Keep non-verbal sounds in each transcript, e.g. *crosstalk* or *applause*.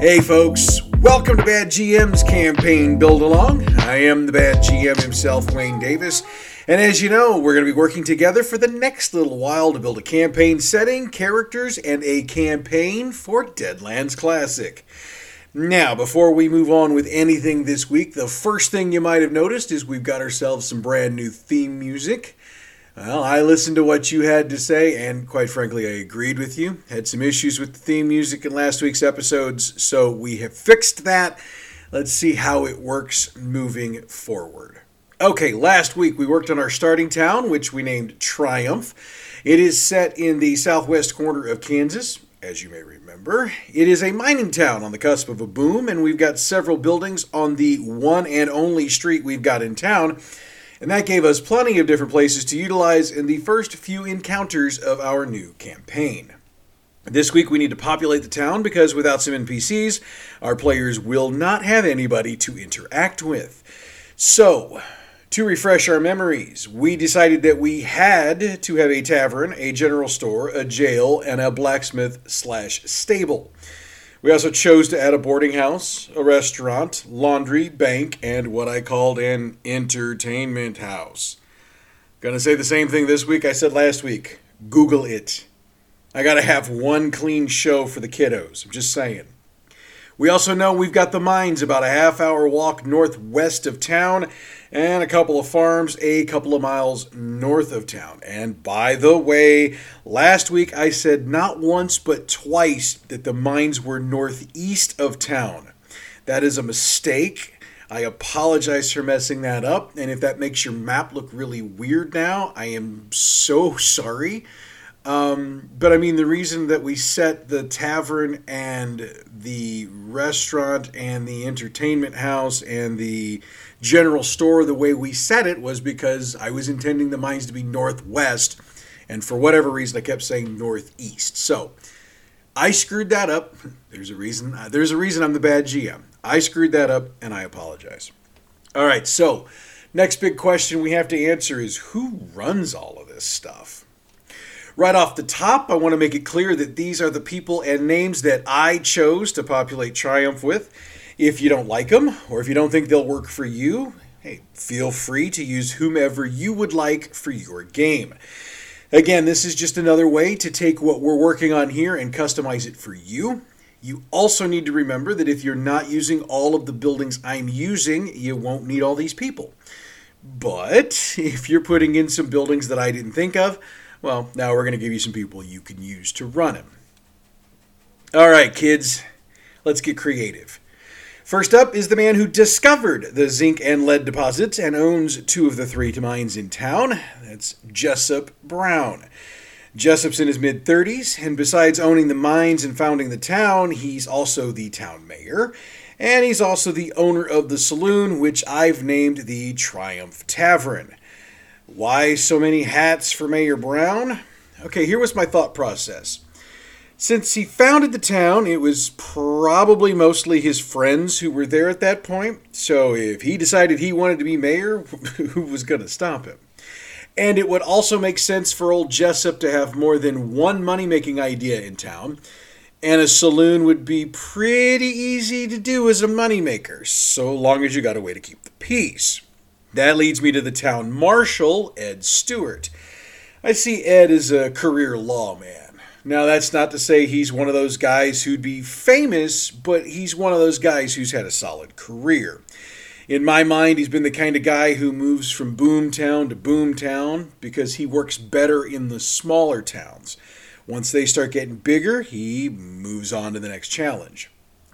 Hey, folks, welcome to Bad GM's campaign build along. I am the Bad GM himself, Wayne Davis. And as you know, we're going to be working together for the next little while to build a campaign setting, characters, and a campaign for Deadlands Classic. Now, before we move on with anything this week, the first thing you might have noticed is we've got ourselves some brand new theme music. Well, I listened to what you had to say, and quite frankly, I agreed with you. Had some issues with the theme music in last week's episodes, so we have fixed that. Let's see how it works moving forward. Okay, last week we worked on our starting town, which we named Triumph. It is set in the southwest corner of Kansas, as you may remember. It is a mining town on the cusp of a boom, and we've got several buildings on the one and only street we've got in town and that gave us plenty of different places to utilize in the first few encounters of our new campaign. This week we need to populate the town because without some NPCs, our players will not have anybody to interact with. So, to refresh our memories, we decided that we had to have a tavern, a general store, a jail, and a blacksmith slash stable. We also chose to add a boarding house, a restaurant, laundry, bank, and what I called an entertainment house. Gonna say the same thing this week I said last week. Google it. I gotta have one clean show for the kiddos. I'm just saying. We also know we've got the mines about a half hour walk northwest of town and a couple of farms a couple of miles north of town. And by the way, last week I said not once but twice that the mines were northeast of town. That is a mistake. I apologize for messing that up. And if that makes your map look really weird now, I am so *laughs* sorry. Um, but I mean, the reason that we set the tavern and the restaurant and the entertainment house and the general store the way we said it was because I was intending the mines to be northwest, and for whatever reason, I kept saying northeast. So I screwed that up. There's a reason. Uh, there's a reason I'm the bad GM. I screwed that up, and I apologize. All right, so next big question we have to answer is who runs all of this stuff? Right off the top, I want to make it clear that these are the people and names that I chose to populate Triumph with. If you don't like them, or if you don't think they'll work for you, hey, feel free to use whomever you would like for your game. Again, this is just another way to take what we're working on here and customize it for you. You also need to remember that if you're not using all of the buildings I'm using, you won't need all these people. But if you're putting in some buildings that I didn't think of, well, now we're going to give you some people you can use to run them. All right, kids, let's get creative. First up is the man who discovered the zinc and lead deposits and owns two of the three mines in town. That's Jessup Brown. Jessup's in his mid 30s, and besides owning the mines and founding the town, he's also the town mayor. And he's also the owner of the saloon, which I've named the Triumph Tavern. Why so many hats for Mayor Brown? Okay, here was my thought process. Since he founded the town, it was probably mostly his friends who were there at that point. So if he decided he wanted to be mayor, *laughs* who was going to stop him? And it would also make sense for old Jessup to have more than one money making idea in town. And a saloon would be pretty easy to do as a moneymaker, so long as you got a way to keep the peace. That leads me to the town marshal, Ed Stewart. I see Ed as a career lawman. Now, that's not to say he's one of those guys who'd be famous, but he's one of those guys who's had a solid career. In my mind, he's been the kind of guy who moves from boomtown to boomtown because he works better in the smaller towns. Once they start getting bigger, he moves on to the next challenge.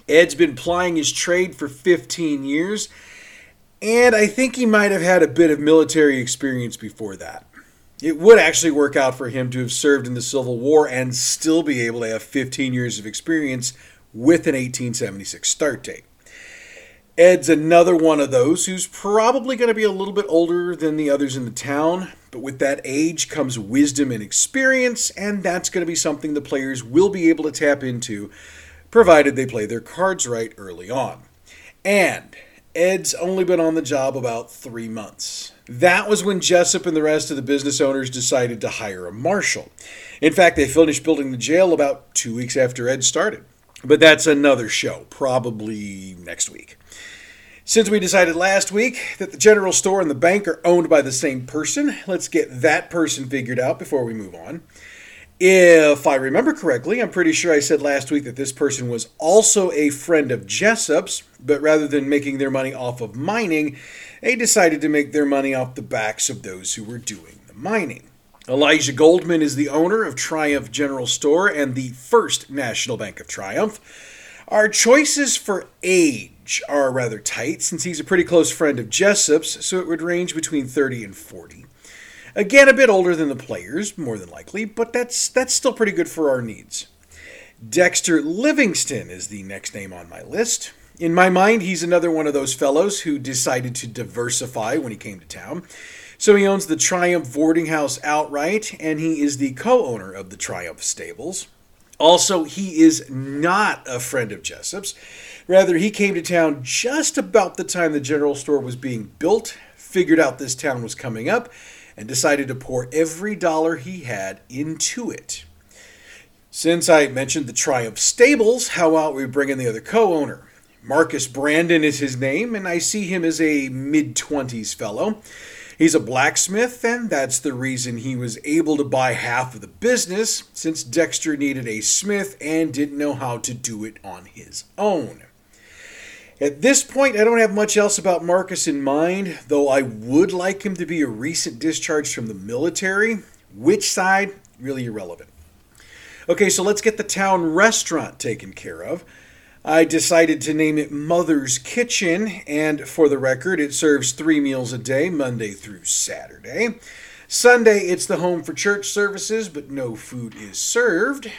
Ed's been plying his trade for 15 years and I think he might have had a bit of military experience before that. It would actually work out for him to have served in the Civil War and still be able to have 15 years of experience with an 1876 start date. Ed's another one of those who's probably going to be a little bit older than the others in the town, but with that age comes wisdom and experience, and that's going to be something the players will be able to tap into, provided they play their cards right early on. And Ed's only been on the job about three months. That was when Jessup and the rest of the business owners decided to hire a marshal. In fact, they finished building the jail about two weeks after Ed started. But that's another show, probably next week. Since we decided last week that the general store and the bank are owned by the same person, let's get that person figured out before we move on. If I remember correctly, I'm pretty sure I said last week that this person was also a friend of Jessup's, but rather than making their money off of mining, they decided to make their money off the backs of those who were doing the mining. Elijah Goldman is the owner of Triumph General Store and the First National Bank of Triumph. Our choices for age are rather tight since he's a pretty close friend of Jessup's, so it would range between 30 and 40. Again, a bit older than the players, more than likely, but that's that's still pretty good for our needs. Dexter Livingston is the next name on my list. In my mind, he's another one of those fellows who decided to diversify when he came to town. So he owns the Triumph Boarding House outright, and he is the co owner of the Triumph Stables. Also, he is not a friend of Jessup's. Rather, he came to town just about the time the general store was being built, figured out this town was coming up, and decided to pour every dollar he had into it. Since I mentioned the Triumph Stables, how about we bring in the other co owner? Marcus Brandon is his name, and I see him as a mid 20s fellow. He's a blacksmith, and that's the reason he was able to buy half of the business, since Dexter needed a smith and didn't know how to do it on his own. At this point, I don't have much else about Marcus in mind, though I would like him to be a recent discharge from the military. Which side? Really irrelevant. Okay, so let's get the town restaurant taken care of. I decided to name it Mother's Kitchen, and for the record, it serves three meals a day, Monday through Saturday. Sunday, it's the home for church services, but no food is served.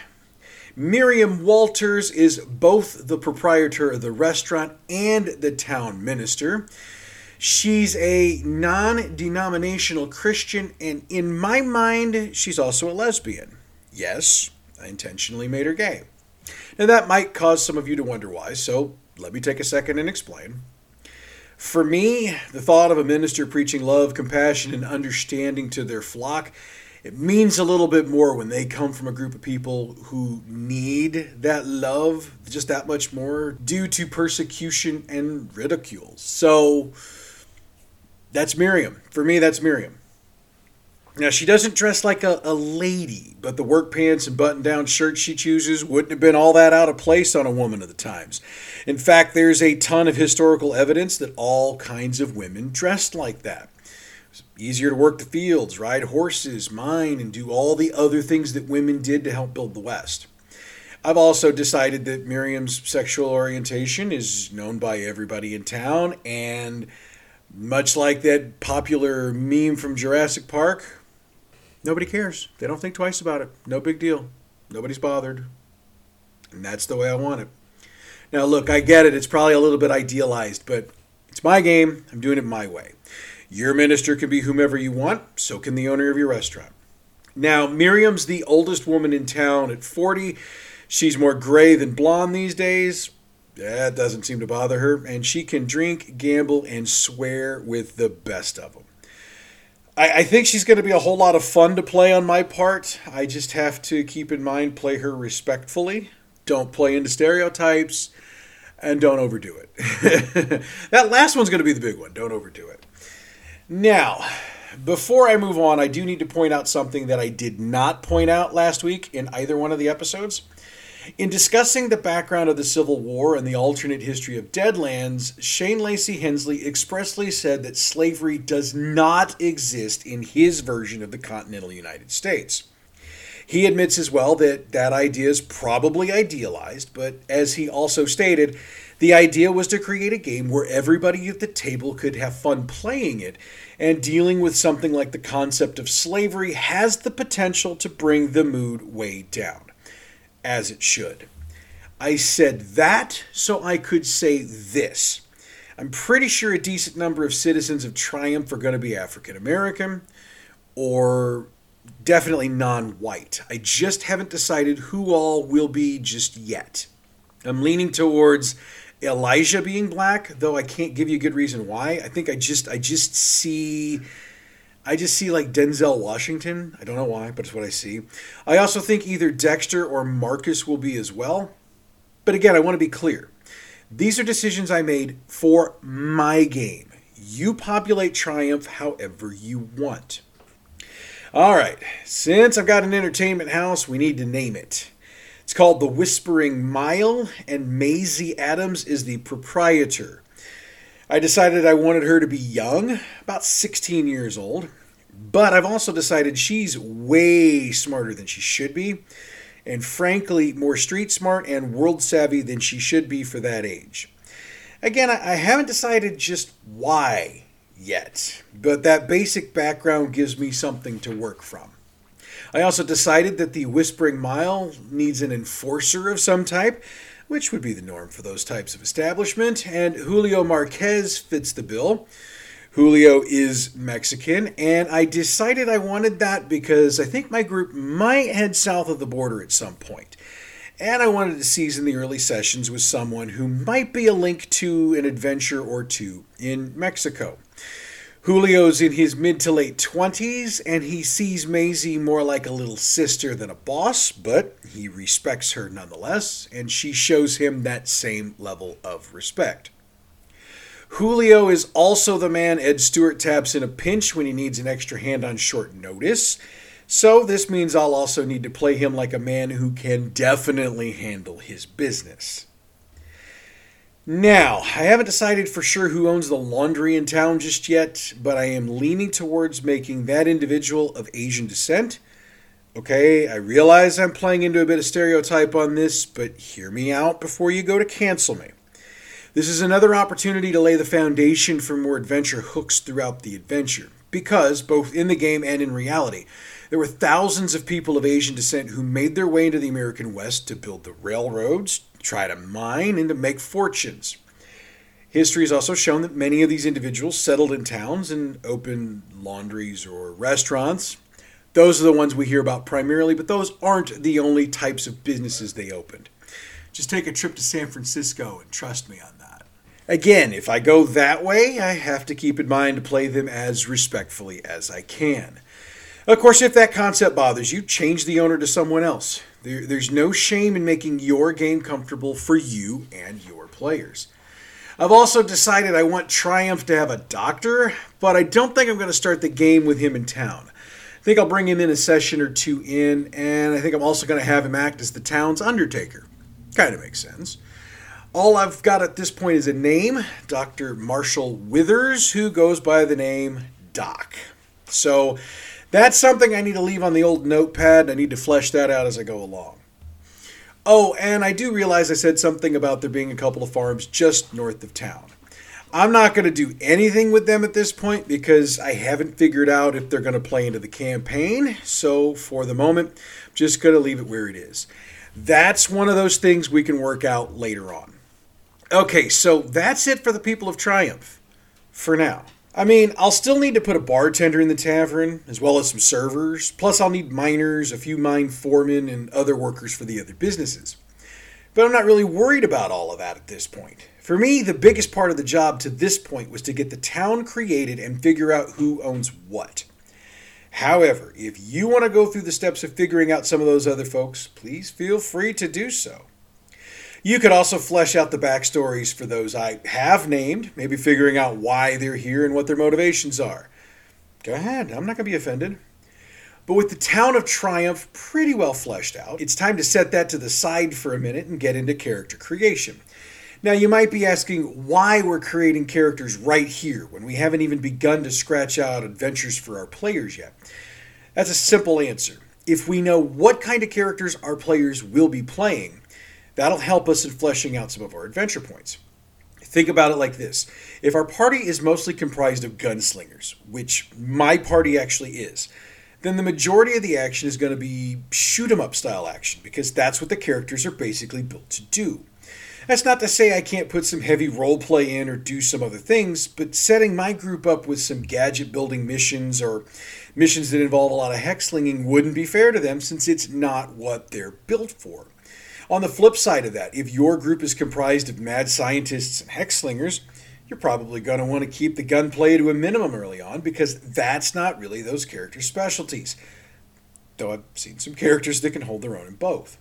Miriam Walters is both the proprietor of the restaurant and the town minister. She's a non denominational Christian, and in my mind, she's also a lesbian. Yes, I intentionally made her gay. Now, that might cause some of you to wonder why, so let me take a second and explain. For me, the thought of a minister preaching love, compassion, and understanding to their flock, it means a little bit more when they come from a group of people who need that love just that much more due to persecution and ridicule. So that's Miriam. For me, that's Miriam. Now, she doesn't dress like a, a lady, but the work pants and button down shirt she chooses wouldn't have been all that out of place on a woman of the times. In fact, there's a ton of historical evidence that all kinds of women dressed like that. Easier to work the fields, ride horses, mine, and do all the other things that women did to help build the West. I've also decided that Miriam's sexual orientation is known by everybody in town, and much like that popular meme from Jurassic Park, Nobody cares. They don't think twice about it. No big deal. Nobody's bothered. And that's the way I want it. Now, look, I get it. It's probably a little bit idealized, but it's my game. I'm doing it my way. Your minister can be whomever you want, so can the owner of your restaurant. Now, Miriam's the oldest woman in town at 40. She's more gray than blonde these days. That doesn't seem to bother her, and she can drink, gamble, and swear with the best of them. I, I think she's going to be a whole lot of fun to play on my part. I just have to keep in mind play her respectfully. Don't play into stereotypes and don't overdo it. *laughs* that last one's going to be the big one. Don't overdo it. Now, before I move on, I do need to point out something that I did not point out last week in either one of the episodes. In discussing the background of the Civil War and the alternate history of Deadlands, Shane Lacy Hensley expressly said that slavery does not exist in his version of the continental United States. He admits as well that that idea is probably idealized, but as he also stated, the idea was to create a game where everybody at the table could have fun playing it, and dealing with something like the concept of slavery has the potential to bring the mood way down as it should. I said that so I could say this. I'm pretty sure a decent number of citizens of Triumph are going to be African American or definitely non white. I just haven't decided who all will be just yet. I'm leaning towards Elijah being black, though I can't give you a good reason why. I think I just I just see I just see like Denzel Washington. I don't know why, but it's what I see. I also think either Dexter or Marcus will be as well. But again, I want to be clear. These are decisions I made for my game. You populate Triumph however you want. All right, since I've got an entertainment house, we need to name it. It's called The Whispering Mile, and Maisie Adams is the proprietor. I decided I wanted her to be young, about 16 years old, but I've also decided she's way smarter than she should be, and frankly, more street smart and world savvy than she should be for that age. Again, I haven't decided just why yet, but that basic background gives me something to work from. I also decided that the Whispering Mile needs an enforcer of some type, which would be the norm for those types of establishment, and Julio Marquez fits the bill. Julio is Mexican, and I decided I wanted that because I think my group might head south of the border at some point. And I wanted to season the early sessions with someone who might be a link to an adventure or two in Mexico. Julio's in his mid to late 20s, and he sees Maisie more like a little sister than a boss, but he respects her nonetheless, and she shows him that same level of respect. Julio is also the man Ed Stewart taps in a pinch when he needs an extra hand on short notice. So this means I'll also need to play him like a man who can definitely handle his business. Now, I haven't decided for sure who owns the laundry in town just yet, but I am leaning towards making that individual of Asian descent. Okay, I realize I'm playing into a bit of stereotype on this, but hear me out before you go to cancel me. This is another opportunity to lay the foundation for more adventure hooks throughout the adventure, because, both in the game and in reality, there were thousands of people of Asian descent who made their way into the American West to build the railroads, try to mine, and to make fortunes. History has also shown that many of these individuals settled in towns and opened laundries or restaurants. Those are the ones we hear about primarily, but those aren't the only types of businesses they opened. Just take a trip to San Francisco and trust me on that. Again, if I go that way, I have to keep in mind to play them as respectfully as I can. Of course, if that concept bothers you, change the owner to someone else. There, there's no shame in making your game comfortable for you and your players. I've also decided I want Triumph to have a doctor, but I don't think I'm going to start the game with him in town. I think I'll bring him in a session or two in, and I think I'm also going to have him act as the town's undertaker. Kind of makes sense. All I've got at this point is a name Dr. Marshall Withers, who goes by the name Doc. So that's something I need to leave on the old notepad. I need to flesh that out as I go along. Oh, and I do realize I said something about there being a couple of farms just north of town. I'm not going to do anything with them at this point because I haven't figured out if they're going to play into the campaign. So for the moment, I'm just going to leave it where it is. That's one of those things we can work out later on. Okay, so that's it for the people of Triumph for now. I mean, I'll still need to put a bartender in the tavern, as well as some servers. Plus, I'll need miners, a few mine foremen, and other workers for the other businesses. But I'm not really worried about all of that at this point. For me, the biggest part of the job to this point was to get the town created and figure out who owns what. However, if you want to go through the steps of figuring out some of those other folks, please feel free to do so. You could also flesh out the backstories for those I have named, maybe figuring out why they're here and what their motivations are. Go ahead, I'm not going to be offended. But with the town of Triumph pretty well fleshed out, it's time to set that to the side for a minute and get into character creation. Now, you might be asking why we're creating characters right here when we haven't even begun to scratch out adventures for our players yet. That's a simple answer. If we know what kind of characters our players will be playing, That'll help us in fleshing out some of our adventure points. Think about it like this if our party is mostly comprised of gunslingers, which my party actually is, then the majority of the action is going to be shoot 'em up style action because that's what the characters are basically built to do. That's not to say I can't put some heavy role play in or do some other things, but setting my group up with some gadget building missions or missions that involve a lot of hex slinging wouldn't be fair to them since it's not what they're built for. On the flip side of that, if your group is comprised of mad scientists and hex slingers, you're probably going to want to keep the gunplay to a minimum early on because that's not really those characters' specialties. Though I've seen some characters that can hold their own in both.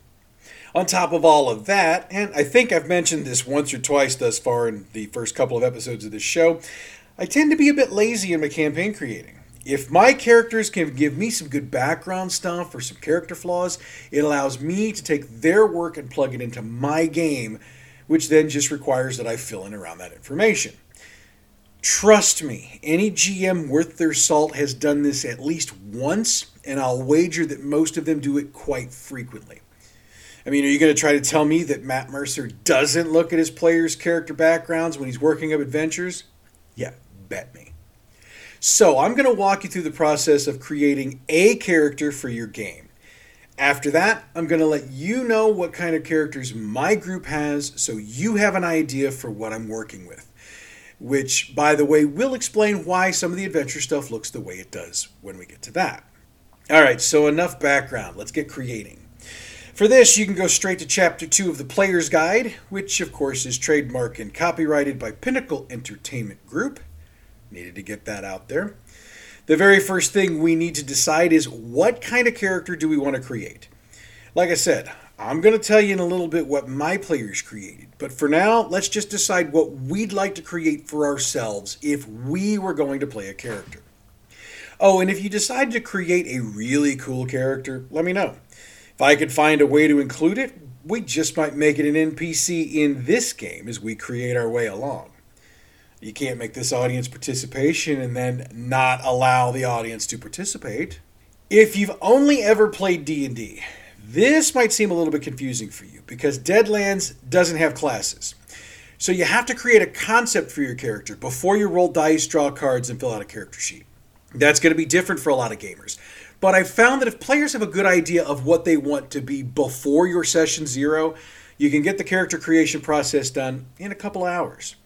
On top of all of that, and I think I've mentioned this once or twice thus far in the first couple of episodes of this show, I tend to be a bit lazy in my campaign creating. If my characters can give me some good background stuff or some character flaws, it allows me to take their work and plug it into my game, which then just requires that I fill in around that information. Trust me, any GM worth their salt has done this at least once, and I'll wager that most of them do it quite frequently. I mean, are you going to try to tell me that Matt Mercer doesn't look at his players' character backgrounds when he's working up adventures? Yeah, bet me. So, I'm going to walk you through the process of creating a character for your game. After that, I'm going to let you know what kind of characters my group has so you have an idea for what I'm working with. Which, by the way, will explain why some of the adventure stuff looks the way it does when we get to that. All right, so enough background. Let's get creating. For this, you can go straight to Chapter 2 of the Player's Guide, which, of course, is trademarked and copyrighted by Pinnacle Entertainment Group. Needed to get that out there. The very first thing we need to decide is what kind of character do we want to create? Like I said, I'm going to tell you in a little bit what my players created, but for now, let's just decide what we'd like to create for ourselves if we were going to play a character. Oh, and if you decide to create a really cool character, let me know. If I could find a way to include it, we just might make it an NPC in this game as we create our way along. You can't make this audience participation and then not allow the audience to participate. If you've only ever played D&D, this might seem a little bit confusing for you because Deadlands doesn't have classes. So you have to create a concept for your character before you roll dice, draw cards, and fill out a character sheet. That's going to be different for a lot of gamers. But I've found that if players have a good idea of what they want to be before your session zero, you can get the character creation process done in a couple hours.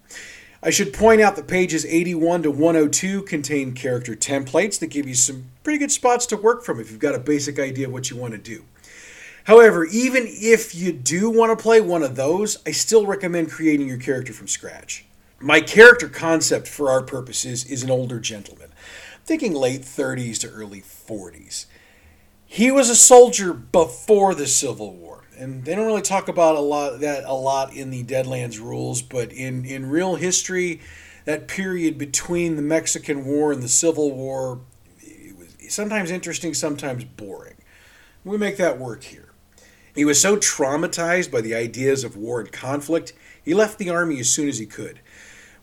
I should point out that pages 81 to 102 contain character templates that give you some pretty good spots to work from if you've got a basic idea of what you want to do. However, even if you do want to play one of those, I still recommend creating your character from scratch. My character concept for our purposes is an older gentleman thinking late 30s to early 40s. He was a soldier before the Civil War, and they don't really talk about a lot that a lot in the Deadlands rules, but in in real history, that period between the Mexican War and the Civil War, it was sometimes interesting, sometimes boring. We make that work here. He was so traumatized by the ideas of war and conflict, he left the army as soon as he could.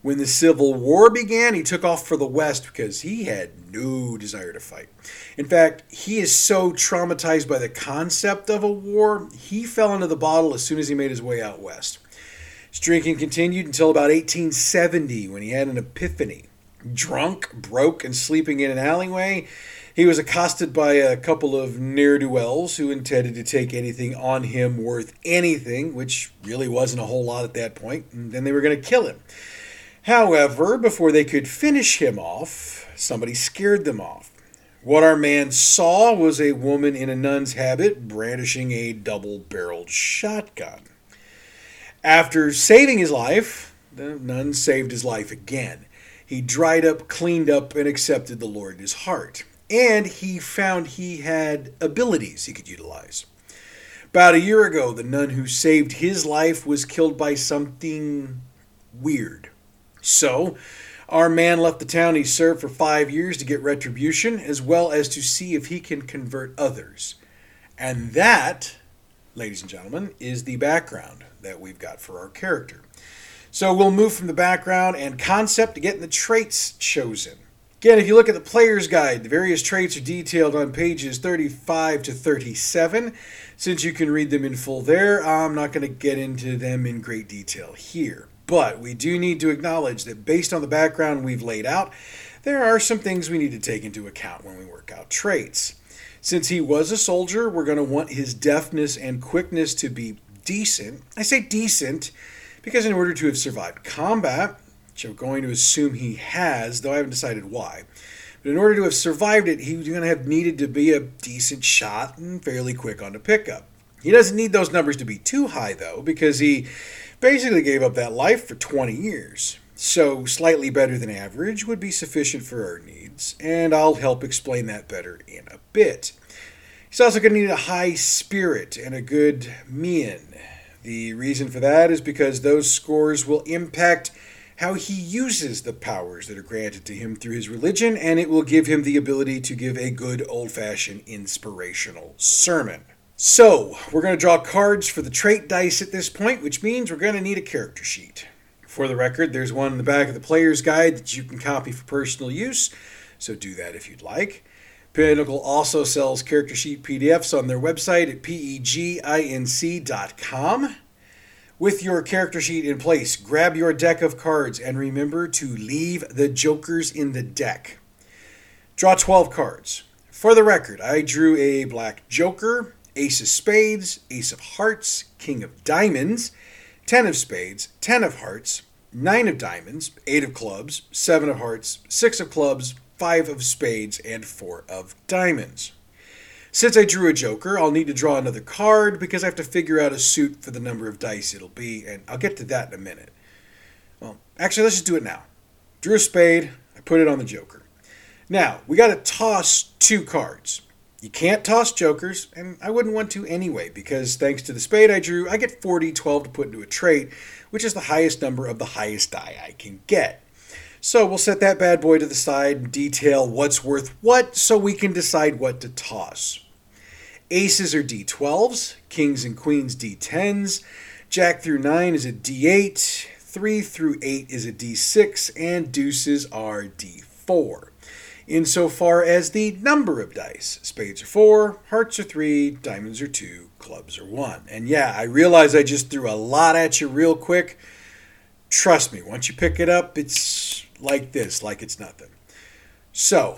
When the Civil War began, he took off for the West because he had no desire to fight. In fact, he is so traumatized by the concept of a war, he fell into the bottle as soon as he made his way out West. His drinking continued until about 1870 when he had an epiphany. Drunk, broke, and sleeping in an alleyway, he was accosted by a couple of ne'er do wells who intended to take anything on him worth anything, which really wasn't a whole lot at that point, and then they were going to kill him. However, before they could finish him off, somebody scared them off. What our man saw was a woman in a nun's habit brandishing a double barreled shotgun. After saving his life, the nun saved his life again. He dried up, cleaned up, and accepted the Lord in his heart. And he found he had abilities he could utilize. About a year ago, the nun who saved his life was killed by something weird. So, our man left the town he served for five years to get retribution, as well as to see if he can convert others. And that, ladies and gentlemen, is the background that we've got for our character. So we'll move from the background and concept to getting the traits chosen. Again, if you look at the player's guide, the various traits are detailed on pages 35 to 37. Since you can read them in full there, I'm not going to get into them in great detail here. But we do need to acknowledge that based on the background we've laid out, there are some things we need to take into account when we work out traits. Since he was a soldier, we're going to want his deftness and quickness to be decent. I say decent because in order to have survived combat, which I'm going to assume he has, though I haven't decided why, but in order to have survived it, he was going to have needed to be a decent shot and fairly quick on the pickup. He doesn't need those numbers to be too high, though, because he basically gave up that life for 20 years. So, slightly better than average would be sufficient for our needs, and I'll help explain that better in a bit. He's also going to need a high spirit and a good mien. The reason for that is because those scores will impact how he uses the powers that are granted to him through his religion, and it will give him the ability to give a good old fashioned inspirational sermon. So, we're going to draw cards for the trait dice at this point, which means we're going to need a character sheet. For the record, there's one in the back of the player's guide that you can copy for personal use, so do that if you'd like. Pinnacle also sells character sheet PDFs on their website at peginc.com. With your character sheet in place, grab your deck of cards and remember to leave the jokers in the deck. Draw 12 cards. For the record, I drew a black joker, ace of spades, ace of hearts, king of diamonds, 10 of spades, 10 of hearts, 9 of diamonds, 8 of clubs, 7 of hearts, 6 of clubs, five of spades, and four of diamonds. Since I drew a joker, I'll need to draw another card because I have to figure out a suit for the number of dice it'll be, and I'll get to that in a minute. Well, actually, let's just do it now. Drew a spade, I put it on the joker. Now, we got to toss two cards. You can't toss jokers, and I wouldn't want to anyway, because thanks to the spade I drew, I get 4d12 to put into a trait, which is the highest number of the highest die I can get. So we'll set that bad boy to the side and detail what's worth what so we can decide what to toss. Aces are D12s, kings and queens D10s, jack through 9 is a D8, 3 through 8 is a D6, and deuces are D4. Insofar as the number of dice, spades are 4, hearts are 3, diamonds are 2, clubs are 1. And yeah, I realize I just threw a lot at you real quick. Trust me, once you pick it up, it's like this, like it's nothing. So,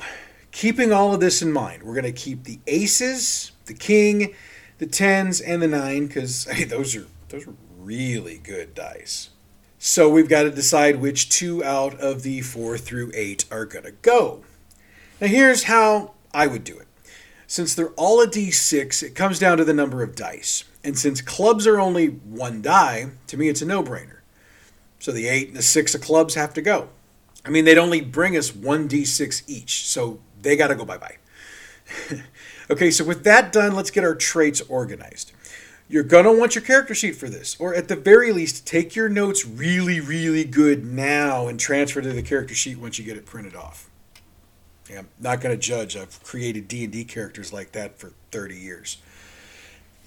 keeping all of this in mind, we're going to keep the aces, the king, the tens, and the nine because *laughs* hey, those are those are really good dice. So we've got to decide which two out of the four through eight are going to go. Now here's how I would do it. Since they're all a d6, it comes down to the number of dice. And since clubs are only one die, to me it's a no brainer. So the eight and the six of clubs have to go. I mean, they'd only bring us 1d6 each, so they got to go bye bye. *laughs* okay, so with that done, let's get our traits organized. You're going to want your character sheet for this, or at the very least, take your notes really, really good now and transfer to the character sheet once you get it printed off. I'm not going to judge. I've created D&D characters like that for 30 years.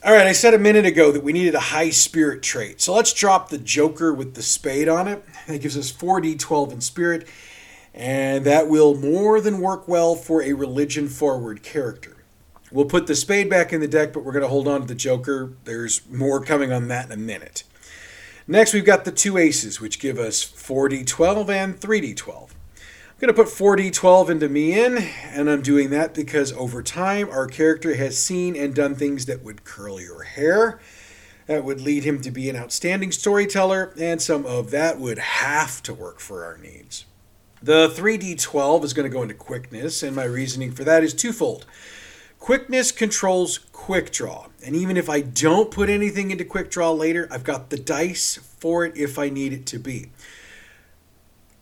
All right, I said a minute ago that we needed a high spirit trait. So let's drop the Joker with the spade on it. That gives us 4d12 in spirit, and that will more than work well for a religion forward character. We'll put the spade back in the deck, but we're going to hold on to the Joker. There's more coming on that in a minute. Next, we've got the two aces, which give us 4d12 and 3d12. Going to put 4d12 into mien, and I'm doing that because over time our character has seen and done things that would curl your hair. That would lead him to be an outstanding storyteller, and some of that would have to work for our needs. The 3d12 is going to go into quickness, and my reasoning for that is twofold. Quickness controls quick draw, and even if I don't put anything into quick draw later, I've got the dice for it if I need it to be.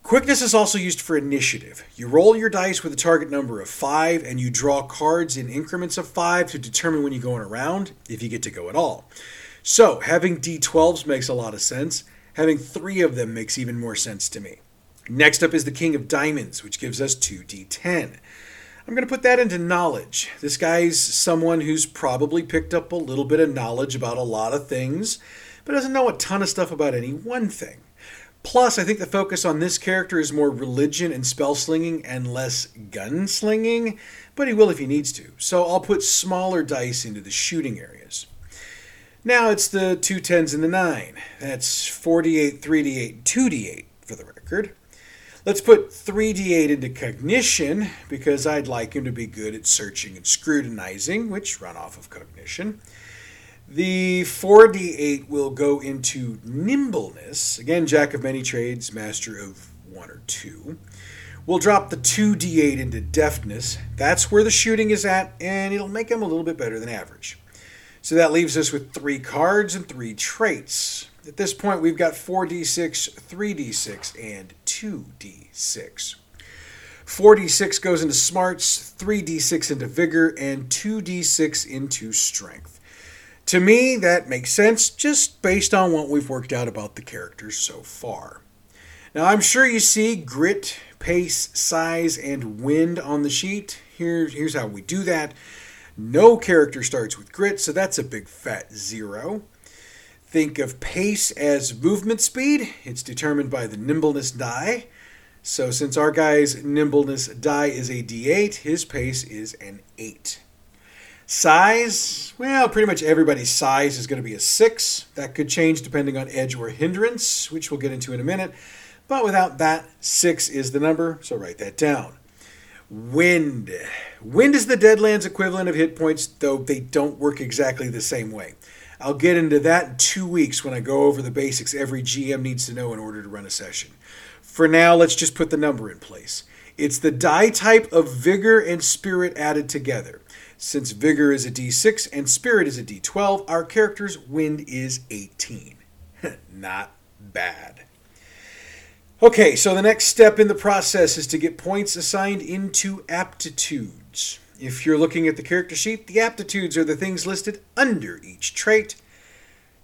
Quickness is also used for initiative. You roll your dice with a target number of five, and you draw cards in increments of five to determine when you're going around, if you get to go at all. So, having d12s makes a lot of sense. Having three of them makes even more sense to me. Next up is the King of Diamonds, which gives us 2d10. I'm going to put that into knowledge. This guy's someone who's probably picked up a little bit of knowledge about a lot of things, but doesn't know a ton of stuff about any one thing. Plus, I think the focus on this character is more religion and spell slinging and less gun slinging, but he will if he needs to. So I'll put smaller dice into the shooting areas. Now it's the two tens and the 9. That's 4d8, 3d8, 2d8 for the record. Let's put 3d8 into cognition because I'd like him to be good at searching and scrutinizing, which run off of cognition. The 4d8 will go into nimbleness. Again, jack of many trades, master of one or two. We'll drop the 2d8 into deftness. That's where the shooting is at, and it'll make him a little bit better than average. So that leaves us with three cards and three traits. At this point, we've got 4d6, 3d6, and 2d6. 4d6 goes into smarts, 3d6 into vigor, and 2d6 into strength. To me, that makes sense just based on what we've worked out about the characters so far. Now, I'm sure you see grit, pace, size, and wind on the sheet. Here, here's how we do that. No character starts with grit, so that's a big fat zero. Think of pace as movement speed. It's determined by the nimbleness die. So since our guy's nimbleness die is a d8, his pace is an 8. Size, well, pretty much everybody's size is going to be a 6. That could change depending on edge or hindrance, which we'll get into in a minute. But without that, 6 is the number, so write that down. Wind. Wind is the Deadlands equivalent of hit points, though they don't work exactly the same way. I'll get into that in two weeks when I go over the basics every GM needs to know in order to run a session. For now, let's just put the number in place. It's the die type of vigor and spirit added together. Since vigor is a d6 and spirit is a d12, our character's wind is 18. *laughs* Not bad. Okay, so the next step in the process is to get points assigned into aptitudes. If you're looking at the character sheet, the aptitudes are the things listed under each trait.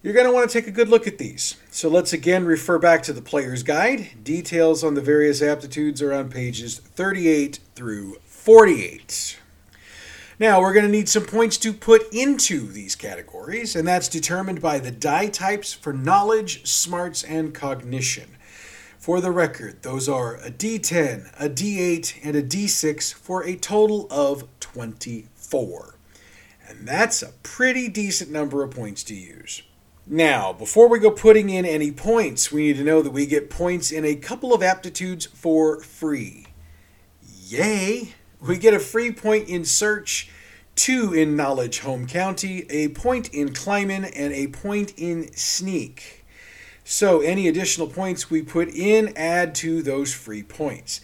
You're going to want to take a good look at these. So let's again refer back to the player's guide. Details on the various aptitudes are on pages 38 through 48. Now, we're going to need some points to put into these categories, and that's determined by the die types for knowledge, smarts, and cognition. For the record, those are a D10, a D8, and a D6 for a total of 24. And that's a pretty decent number of points to use. Now, before we go putting in any points, we need to know that we get points in a couple of aptitudes for free. Yay! We get a free point in search, two in knowledge home county, a point in climbing, and a point in sneak. So any additional points we put in add to those free points.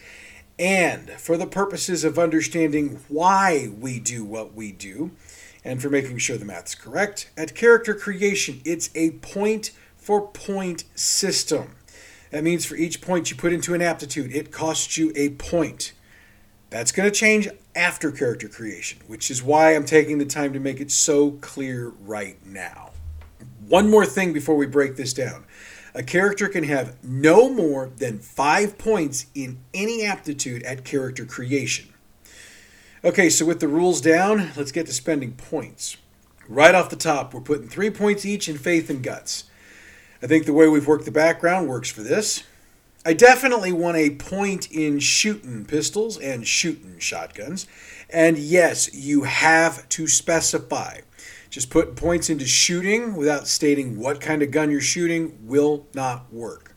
And for the purposes of understanding why we do what we do, and for making sure the math's correct, at character creation, it's a point for point system. That means for each point you put into an aptitude, it costs you a point. That's going to change after character creation, which is why I'm taking the time to make it so clear right now. One more thing before we break this down. A character can have no more than five points in any aptitude at character creation. Okay, so with the rules down, let's get to spending points. Right off the top, we're putting three points each in faith and guts. I think the way we've worked the background works for this. I definitely want a point in shooting pistols and shooting shotguns. And yes, you have to specify. Just put points into shooting without stating what kind of gun you're shooting will not work.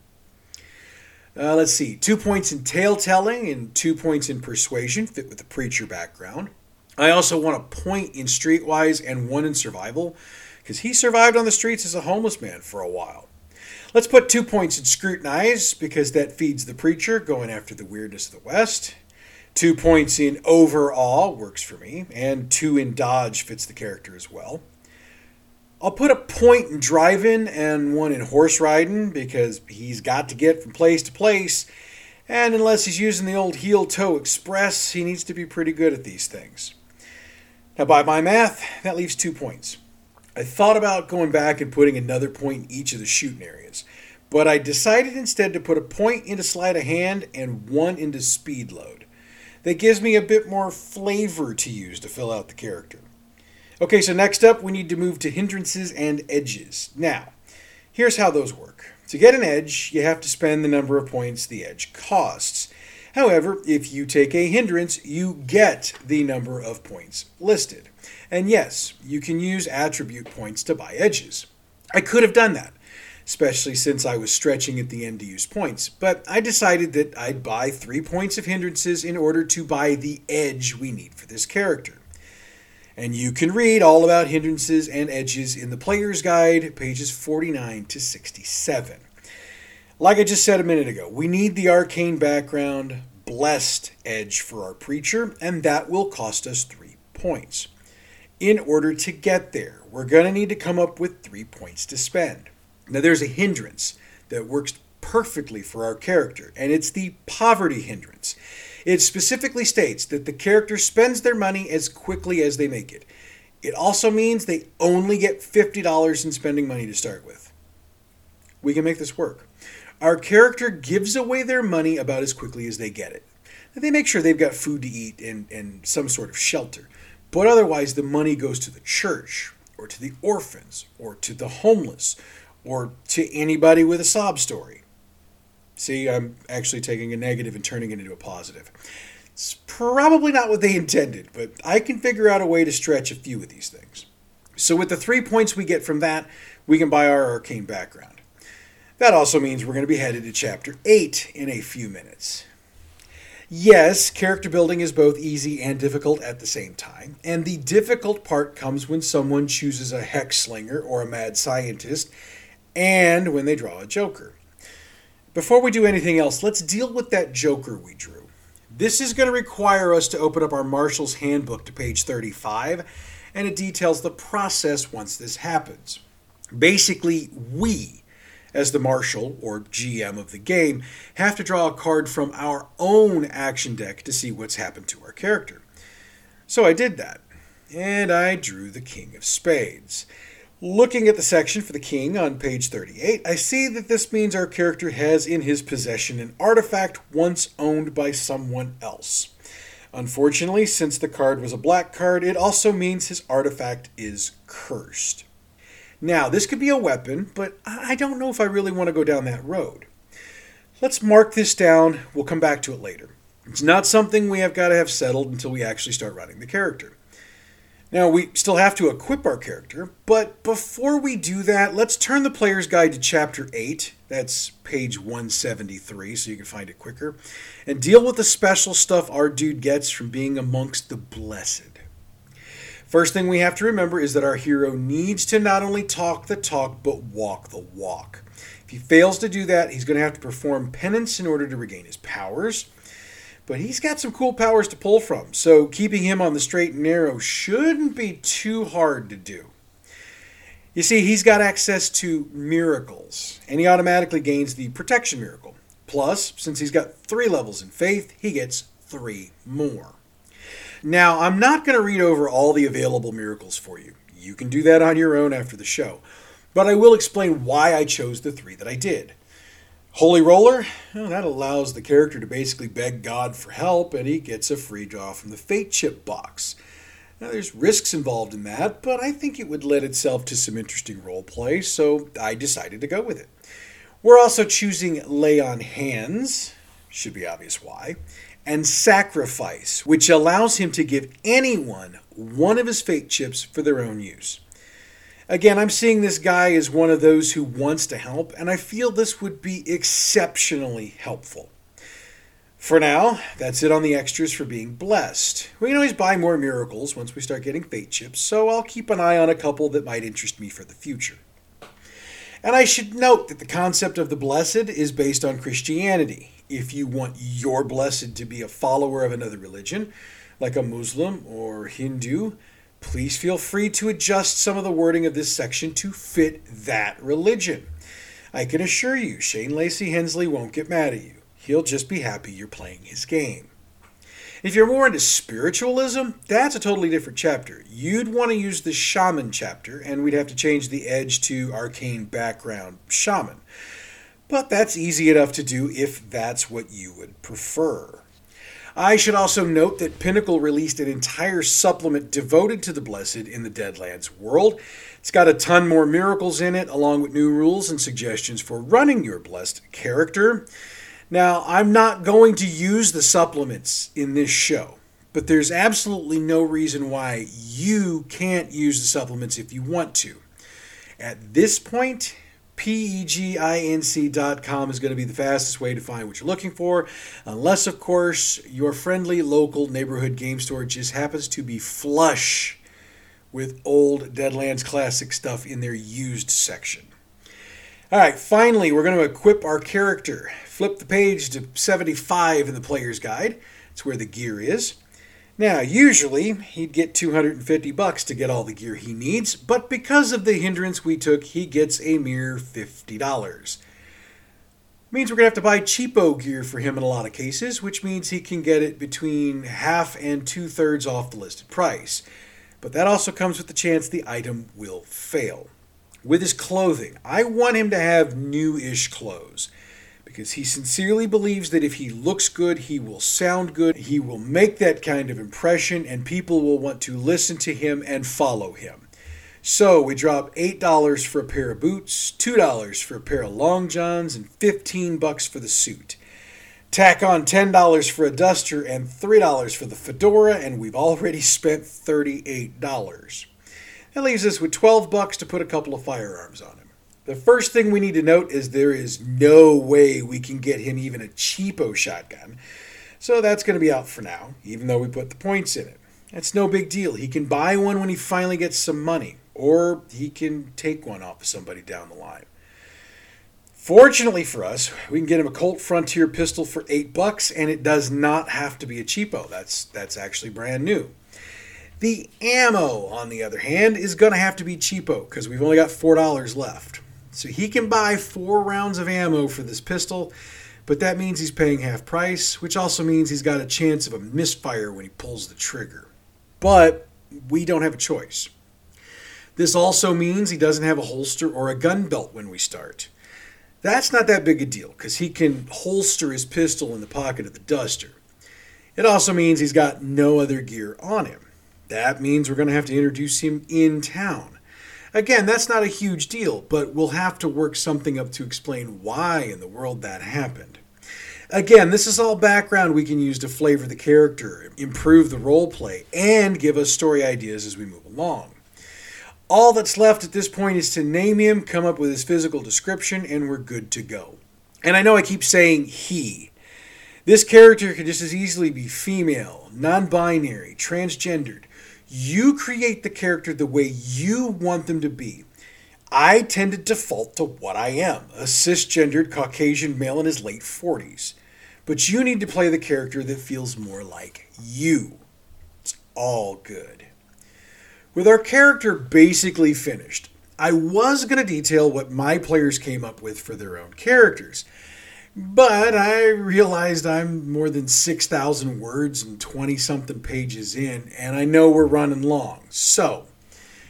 Uh, let's see, two points in tale telling and two points in persuasion, fit with the preacher background. I also want a point in streetwise and one in survival, because he survived on the streets as a homeless man for a while. Let's put two points in scrutinize, because that feeds the preacher going after the weirdness of the West. Two points in overawe works for me, and two in dodge fits the character as well. I'll put a point in driving and one in horse riding because he's got to get from place to place. And unless he's using the old heel toe express, he needs to be pretty good at these things. Now, by my math, that leaves two points. I thought about going back and putting another point in each of the shooting areas, but I decided instead to put a point into sleight of hand and one into speed load that gives me a bit more flavor to use to fill out the character. Okay, so next up, we need to move to hindrances and edges. Now, here's how those work. To get an edge, you have to spend the number of points the edge costs. However, if you take a hindrance, you get the number of points listed. And yes, you can use attribute points to buy edges. I could have done that especially since I was stretching at the end to use points. But I decided that I'd buy three points of hindrances in order to buy the edge we need for this character. And you can read all about hindrances and edges in the Player's Guide, pages 49 to 67. Like I just said a minute ago, we need the arcane background, blessed edge for our preacher, and that will cost us three points. In order to get there, we're going to need to come up with three points to spend. Now, there's a hindrance that works perfectly for our character, and it's the poverty hindrance. It specifically states that the character spends their money as quickly as they make it. It also means they only get $50 in spending money to start with. We can make this work. Our character gives away their money about as quickly as they get it. They make sure they've got food to eat and, and some sort of shelter. But otherwise, the money goes to the church, or to the orphans, or to the homeless, or to anybody with a sob story. See, I'm actually taking a negative and turning it into a positive. It's probably not what they intended, but I can figure out a way to stretch a few of these things. So, with the three points we get from that, we can buy our arcane background. That also means we're going to be headed to chapter 8 in a few minutes. Yes, character building is both easy and difficult at the same time, and the difficult part comes when someone chooses a hex slinger or a mad scientist, and when they draw a joker. Before we do anything else, let's deal with that joker we drew. This is going to require us to open up our Marshal's Handbook to page 35, and it details the process once this happens. Basically, we as the marshal or GM of the game, have to draw a card from our own action deck to see what's happened to our character. So I did that, and I drew the King of Spades. Looking at the section for the King on page 38, I see that this means our character has in his possession an artifact once owned by someone else. Unfortunately, since the card was a black card, it also means his artifact is cursed. Now, this could be a weapon, but I don't know if I really want to go down that road. Let's mark this down. We'll come back to it later. It's not something we have got to have settled until we actually start writing the character. Now, we still have to equip our character, but before we do that, let's turn the player's guide to chapter 8. That's page 173, so you can find it quicker. And deal with the special stuff our dude gets from being amongst the blessed. First thing we have to remember is that our hero needs to not only talk the talk, but walk the walk. If he fails to do that, he's going to have to perform penance in order to regain his powers. But he's got some cool powers to pull from, so keeping him on the straight and narrow shouldn't be too hard to do. You see, he's got access to miracles, and he automatically gains the protection miracle. Plus, since he's got three levels in faith, he gets three more. Now, I'm not going to read over all the available miracles for you. You can do that on your own after the show. But I will explain why I chose the three that I did. Holy Roller, well, that allows the character to basically beg God for help, and he gets a free draw from the Fate Chip box. Now, there's risks involved in that, but I think it would lend itself to some interesting role play, so I decided to go with it. We're also choosing Lay on Hands, should be obvious why, and sacrifice, which allows him to give anyone one of his fate chips for their own use. Again, I'm seeing this guy as one of those who wants to help, and I feel this would be exceptionally helpful. For now, that's it on the extras for being blessed. We can always buy more miracles once we start getting fate chips, so I'll keep an eye on a couple that might interest me for the future. And I should note that the concept of the blessed is based on Christianity if you want your blessed to be a follower of another religion, like a Muslim or Hindu, please feel free to adjust some of the wording of this section to fit that religion. I can assure you, Shane Lacy Hensley won't get mad at you. He'll just be happy you're playing his game. If you're more into spiritualism, that's a totally different chapter. You'd want to use the shaman chapter, and we'd have to change the edge to arcane background shaman. But that's easy enough to do if that's what you would prefer. I should also note that Pinnacle released an entire supplement devoted to the Blessed in the Deadlands world. It's got a ton more miracles in it, along with new rules and suggestions for running your Blessed character. Now, I'm not going to use the supplements in this show, but there's absolutely no reason why you can't use the supplements if you want to. At this point, PEGINC.com is going to be the fastest way to find what you're looking for, unless, of course, your friendly local neighborhood game store just happens to be flush with old Deadlands Classic stuff in their used section. All right, finally, we're going to equip our character. Flip the page to 75 in the player's guide. It's where the gear is. Now, usually he'd get 250 bucks to get all the gear he needs, but because of the hindrance we took, he gets a mere $50. means we're going to have to buy cheapo gear for him in a lot of cases, which means he can get it between half and two thirds off the listed price. But that also comes with the chance the item will fail. With his clothing, I want him to have new ish clothes because he sincerely believes that if he looks good, he will sound good, he will make that kind of impression, and people will want to listen to him and follow him. So we drop $8 for a pair of boots, $2 for a pair of long johns, and 15 bucks for the suit. Tack on $10 for a duster and $3 for the fedora, and we've already spent $38. That leaves us with 12 bucks to put a couple of firearms on. The first thing we need to note is there is no way we can get him even a cheapo shotgun. So that's going to be out for now, even though we put the points in it. That's no big deal. He can buy one when he finally gets some money, or he can take one off of somebody down the line. Fortunately for us, we can get him a Colt Frontier pistol for eight bucks, and it does not have to be a cheapo. That's that's actually brand new. The ammo, on the other hand, is going to have to be cheapo because we've only got four dollars left. So he can buy four rounds of ammo for this pistol, but that means he's paying half price, which also means he's got a chance of a misfire when he pulls the trigger. But we don't have a choice. This also means he doesn't have a holster or a gun belt when we start. That's not that big a deal because he can holster his pistol in the pocket of the duster. It also means he's got no other gear on him. That means we're going to have to introduce him in town. Again, that's not a huge deal, but we'll have to work something up to explain why in the world that happened. Again, this is all background we can use to flavor the character, improve the role play, and give us story ideas as we move along. All that's left at this point is to name him, come up with his physical description, and we're good to go. And I know I keep saying he. This character could just as easily be female, non binary, transgendered, you create the character the way you want them to be. I tend to default to what I am a cisgendered Caucasian male in his late 40s. But you need to play the character that feels more like you. It's all good. With our character basically finished, I was going to detail what my players came up with for their own characters. But I realized I'm more than 6,000 words and 20 something pages in, and I know we're running long. So,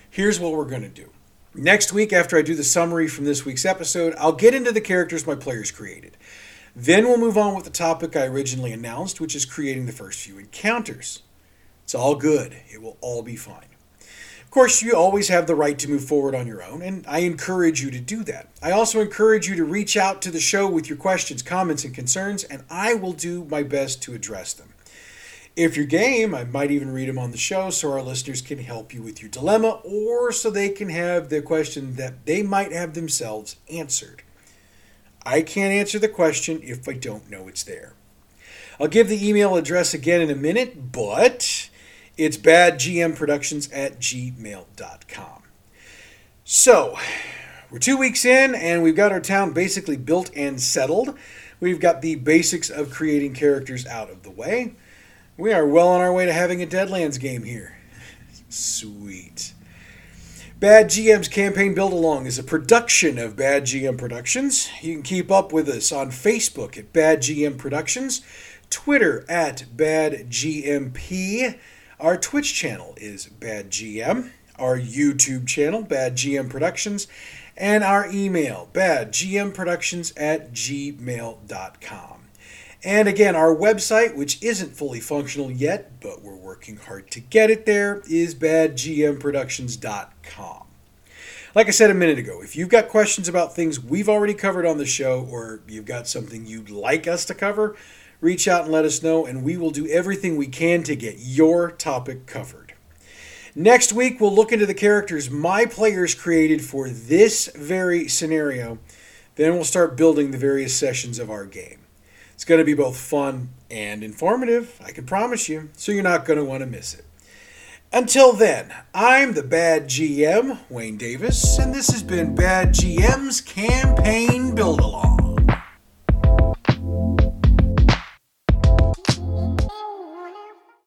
here's what we're going to do. Next week, after I do the summary from this week's episode, I'll get into the characters my players created. Then we'll move on with the topic I originally announced, which is creating the first few encounters. It's all good, it will all be fine course, you always have the right to move forward on your own, and I encourage you to do that. I also encourage you to reach out to the show with your questions, comments, and concerns, and I will do my best to address them. If you're game, I might even read them on the show so our listeners can help you with your dilemma or so they can have the question that they might have themselves answered. I can't answer the question if I don't know it's there. I'll give the email address again in a minute, but it's badgmproductions at gmail.com. So, we're two weeks in, and we've got our town basically built and settled. We've got the basics of creating characters out of the way. We are well on our way to having a Deadlands game here. Sweet. Bad GM's Campaign Build Along is a production of Bad GM Productions. You can keep up with us on Facebook at Bad GM Productions, Twitter at Bad GMP, our Twitch channel is Bad GM, our YouTube channel, Bad GM Productions, and our email, badgmproductions at gmail.com. And again, our website, which isn't fully functional yet, but we're working hard to get it there, is badgmproductions.com. Like I said a minute ago, if you've got questions about things we've already covered on the show, or you've got something you'd like us to cover, reach out and let us know, and we will do everything we can to get your topic covered. Next week, we'll look into the characters my players created for this very scenario. Then we'll start building the various sessions of our game. It's going to be both fun and informative, I can promise you, so you're not going to want to miss it. Until then, I'm the Bad GM, Wayne Davis, and this has been Bad GM's Campaign Build Along.